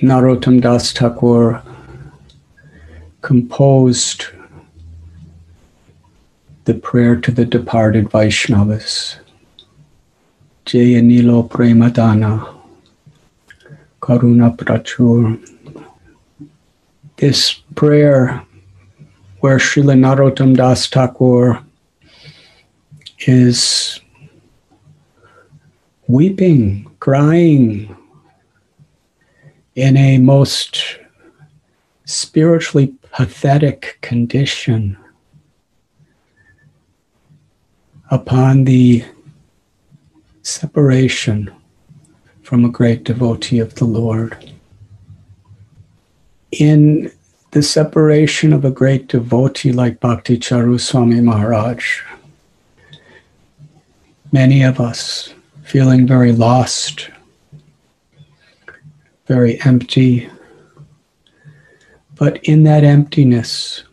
Narottam Das Thakur composed the prayer to the departed Vaishnavas. Jaya Nilo Premadana Karuna Prachur. This prayer where Srila Narottam Das Thakur is weeping, crying in a most spiritually pathetic condition upon the separation from a great devotee of the Lord. In the separation of a great devotee like Bhakti Charu Swami Maharaj, many of us feeling very lost, very empty. But in that emptiness,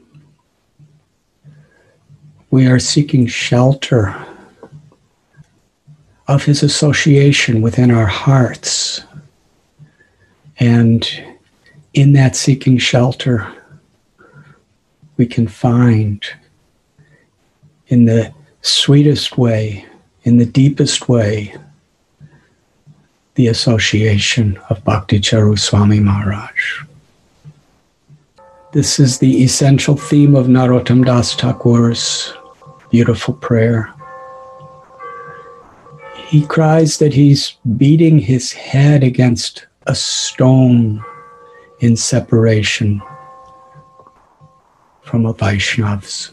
we are seeking shelter of his association within our hearts. And in that seeking shelter, we can find in the sweetest way, in the deepest way, the association of Bhakti Charu Swami Maharaj. This is the essential theme of Narottam Das Thakur's beautiful prayer. He cries that he's beating his head against a stone in separation from a Vaishnavas.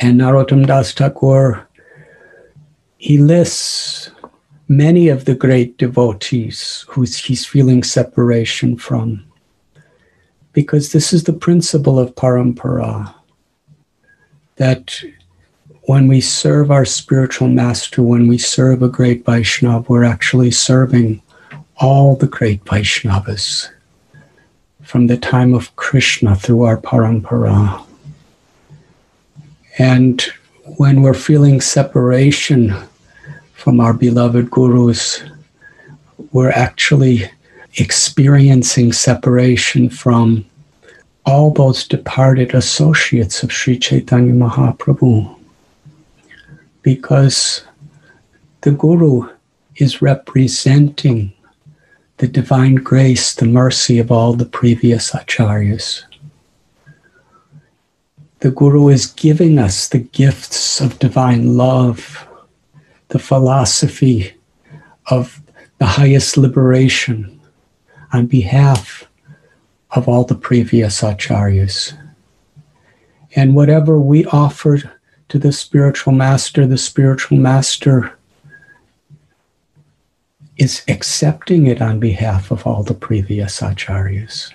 And Narottam Das Thakur, he lists many of the great devotees who he's feeling separation from. Because this is the principle of parampara that when we serve our spiritual master, when we serve a great Vaishnava, we're actually serving all the great Vaishnavas from the time of Krishna through our parampara. And when we're feeling separation from our beloved gurus, we're actually experiencing separation from all those departed associates of Sri Chaitanya Mahaprabhu. Because the Guru is representing the divine grace, the mercy of all the previous acharyas. The Guru is giving us the gifts of divine love, the philosophy of the highest liberation on behalf of all the previous acharyas. And whatever we offer to the spiritual master, the spiritual master is accepting it on behalf of all the previous acharyas.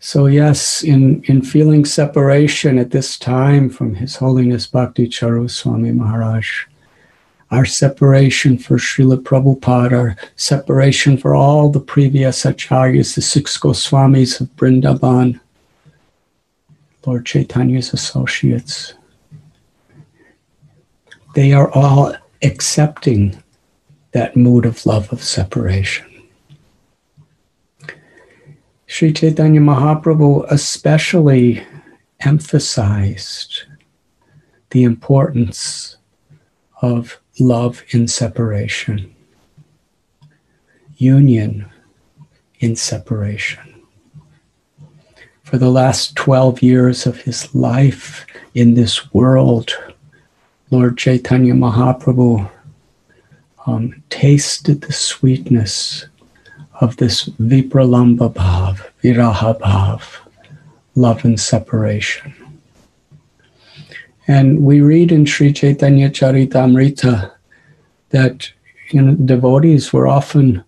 So, yes, in, in feeling separation at this time from His Holiness Bhakti Charu Swami Maharaj, our separation for Srila Prabhupada, our separation for all the previous acharyas, the six Goswamis of Vrindavan, Lord Chaitanya's associates. They are all accepting that mood of love of separation. Sri Chaitanya Mahaprabhu especially emphasized the importance of love in separation, union in separation. For the last 12 years of his life in this world, Lord Chaitanya Mahaprabhu um, tasted the sweetness of this vipralamba bhav, viraha bhav, love and separation. And we read in Sri Chaitanya Charitamrita that you know, devotees were often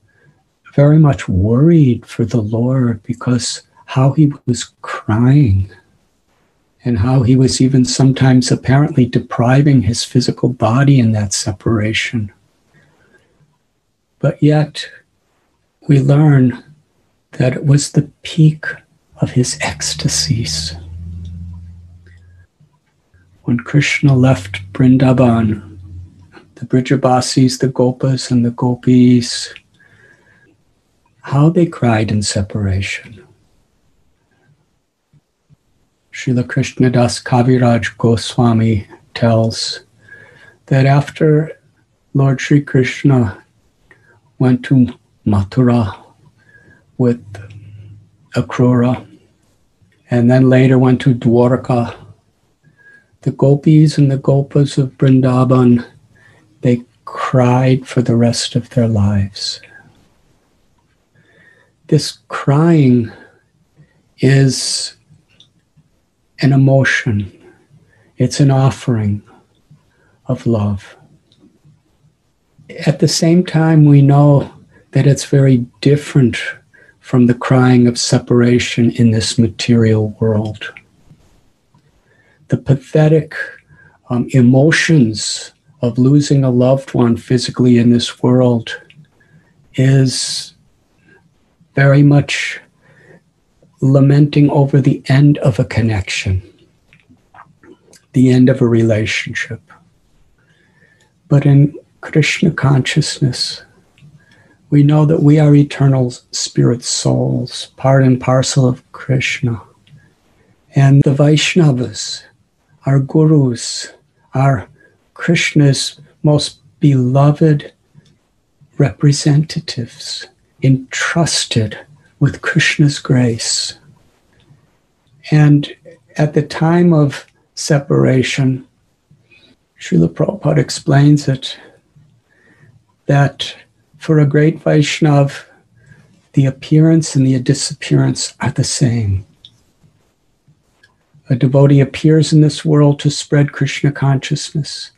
very much worried for the Lord because how he was crying and how he was even sometimes apparently depriving his physical body in that separation. But yet, we learn that it was the peak of his ecstasies. When Krishna left Vrindaban, the Brijabasis, the Gopas, and the Gopis how they cried in separation. Srila Krishnadas Kaviraj Goswami tells that after Lord Sri Krishna went to Mathura with Akrura and then later went to Dwarka, the gopis and the gopas of Vrindavan, they cried for the rest of their lives. This crying is an emotion, it's an offering of love. At the same time, we know that it's very different from the crying of separation in this material world. The pathetic um, emotions of losing a loved one physically in this world is very much lamenting over the end of a connection, the end of a relationship. But in Krishna consciousness, we know that we are eternal spirit souls, part and parcel of Krishna. And the Vaishnavas, our gurus, our Krishna's most beloved representatives, entrusted with Krishna's grace. And at the time of separation, Srila Prabhupada explains it that for a great Vaishnav, the appearance and the disappearance are the same. A devotee appears in this world to spread Krishna consciousness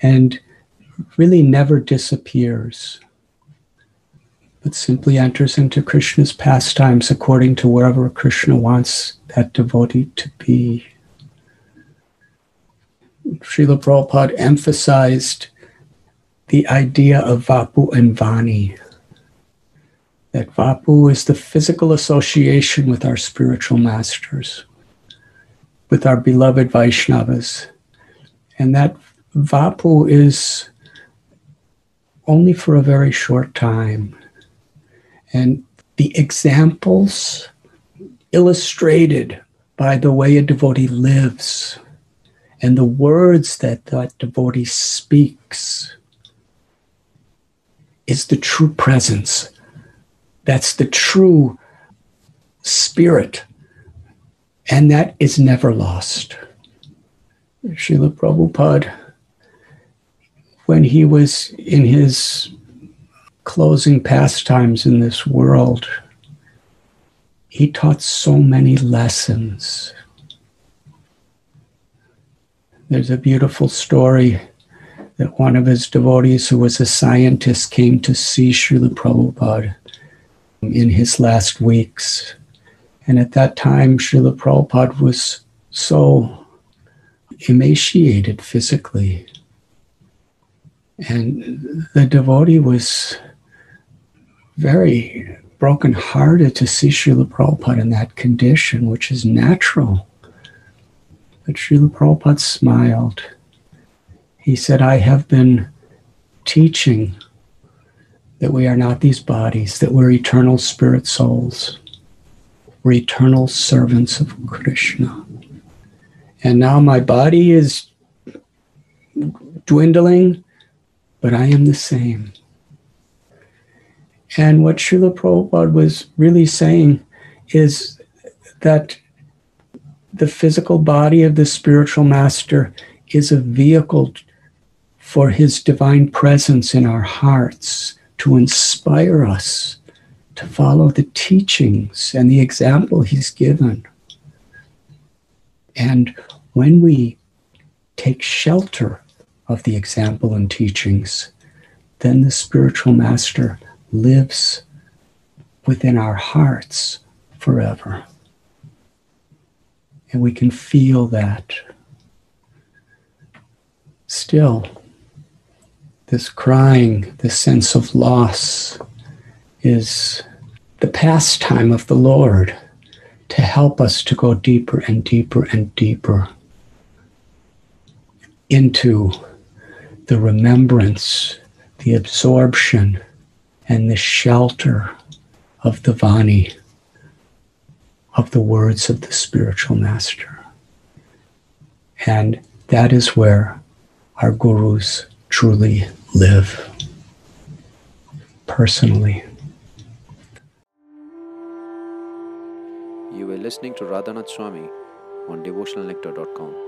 and really never disappears but simply enters into Krishna's pastimes according to wherever Krishna wants that devotee to be. Srila Prabhupada emphasized the idea of Vapu and Vani. That Vapu is the physical association with our spiritual masters, with our beloved Vaishnavas. And that Vapu is only for a very short time. And the examples illustrated by the way a devotee lives and the words that that devotee speaks is the true presence. That's the true spirit. And that is never lost. Srila Prabhupada, when he was in his closing pastimes in this world, he taught so many lessons. There's a beautiful story that one of his devotees, who was a scientist, came to see Srila Prabhupada in his last weeks. And at that time, Srila Prabhupada was so emaciated physically. And the devotee was very brokenhearted to see Srila Prabhupada in that condition, which is natural. But Srila Prabhupada smiled. He said, I have been teaching that we are not these bodies, that we're eternal spirit souls. We're eternal servants of Krishna. And now my body is dwindling, but I am the same. And what Srila Prabhupada was really saying is that the physical body of the spiritual master is a vehicle for his divine presence in our hearts to inspire us to follow the teachings and the example he's given. And when we take shelter of the example and teachings, then the spiritual master lives within our hearts forever. And we can feel that. Still, this crying, this sense of loss, is the pastime of the Lord to help us to go deeper and deeper and deeper into the remembrance, the absorption, and the shelter of the Vani, of the words of the spiritual master. And that is where our gurus truly live personally. Listening to Radhanath Swami on devotionalnectar.com.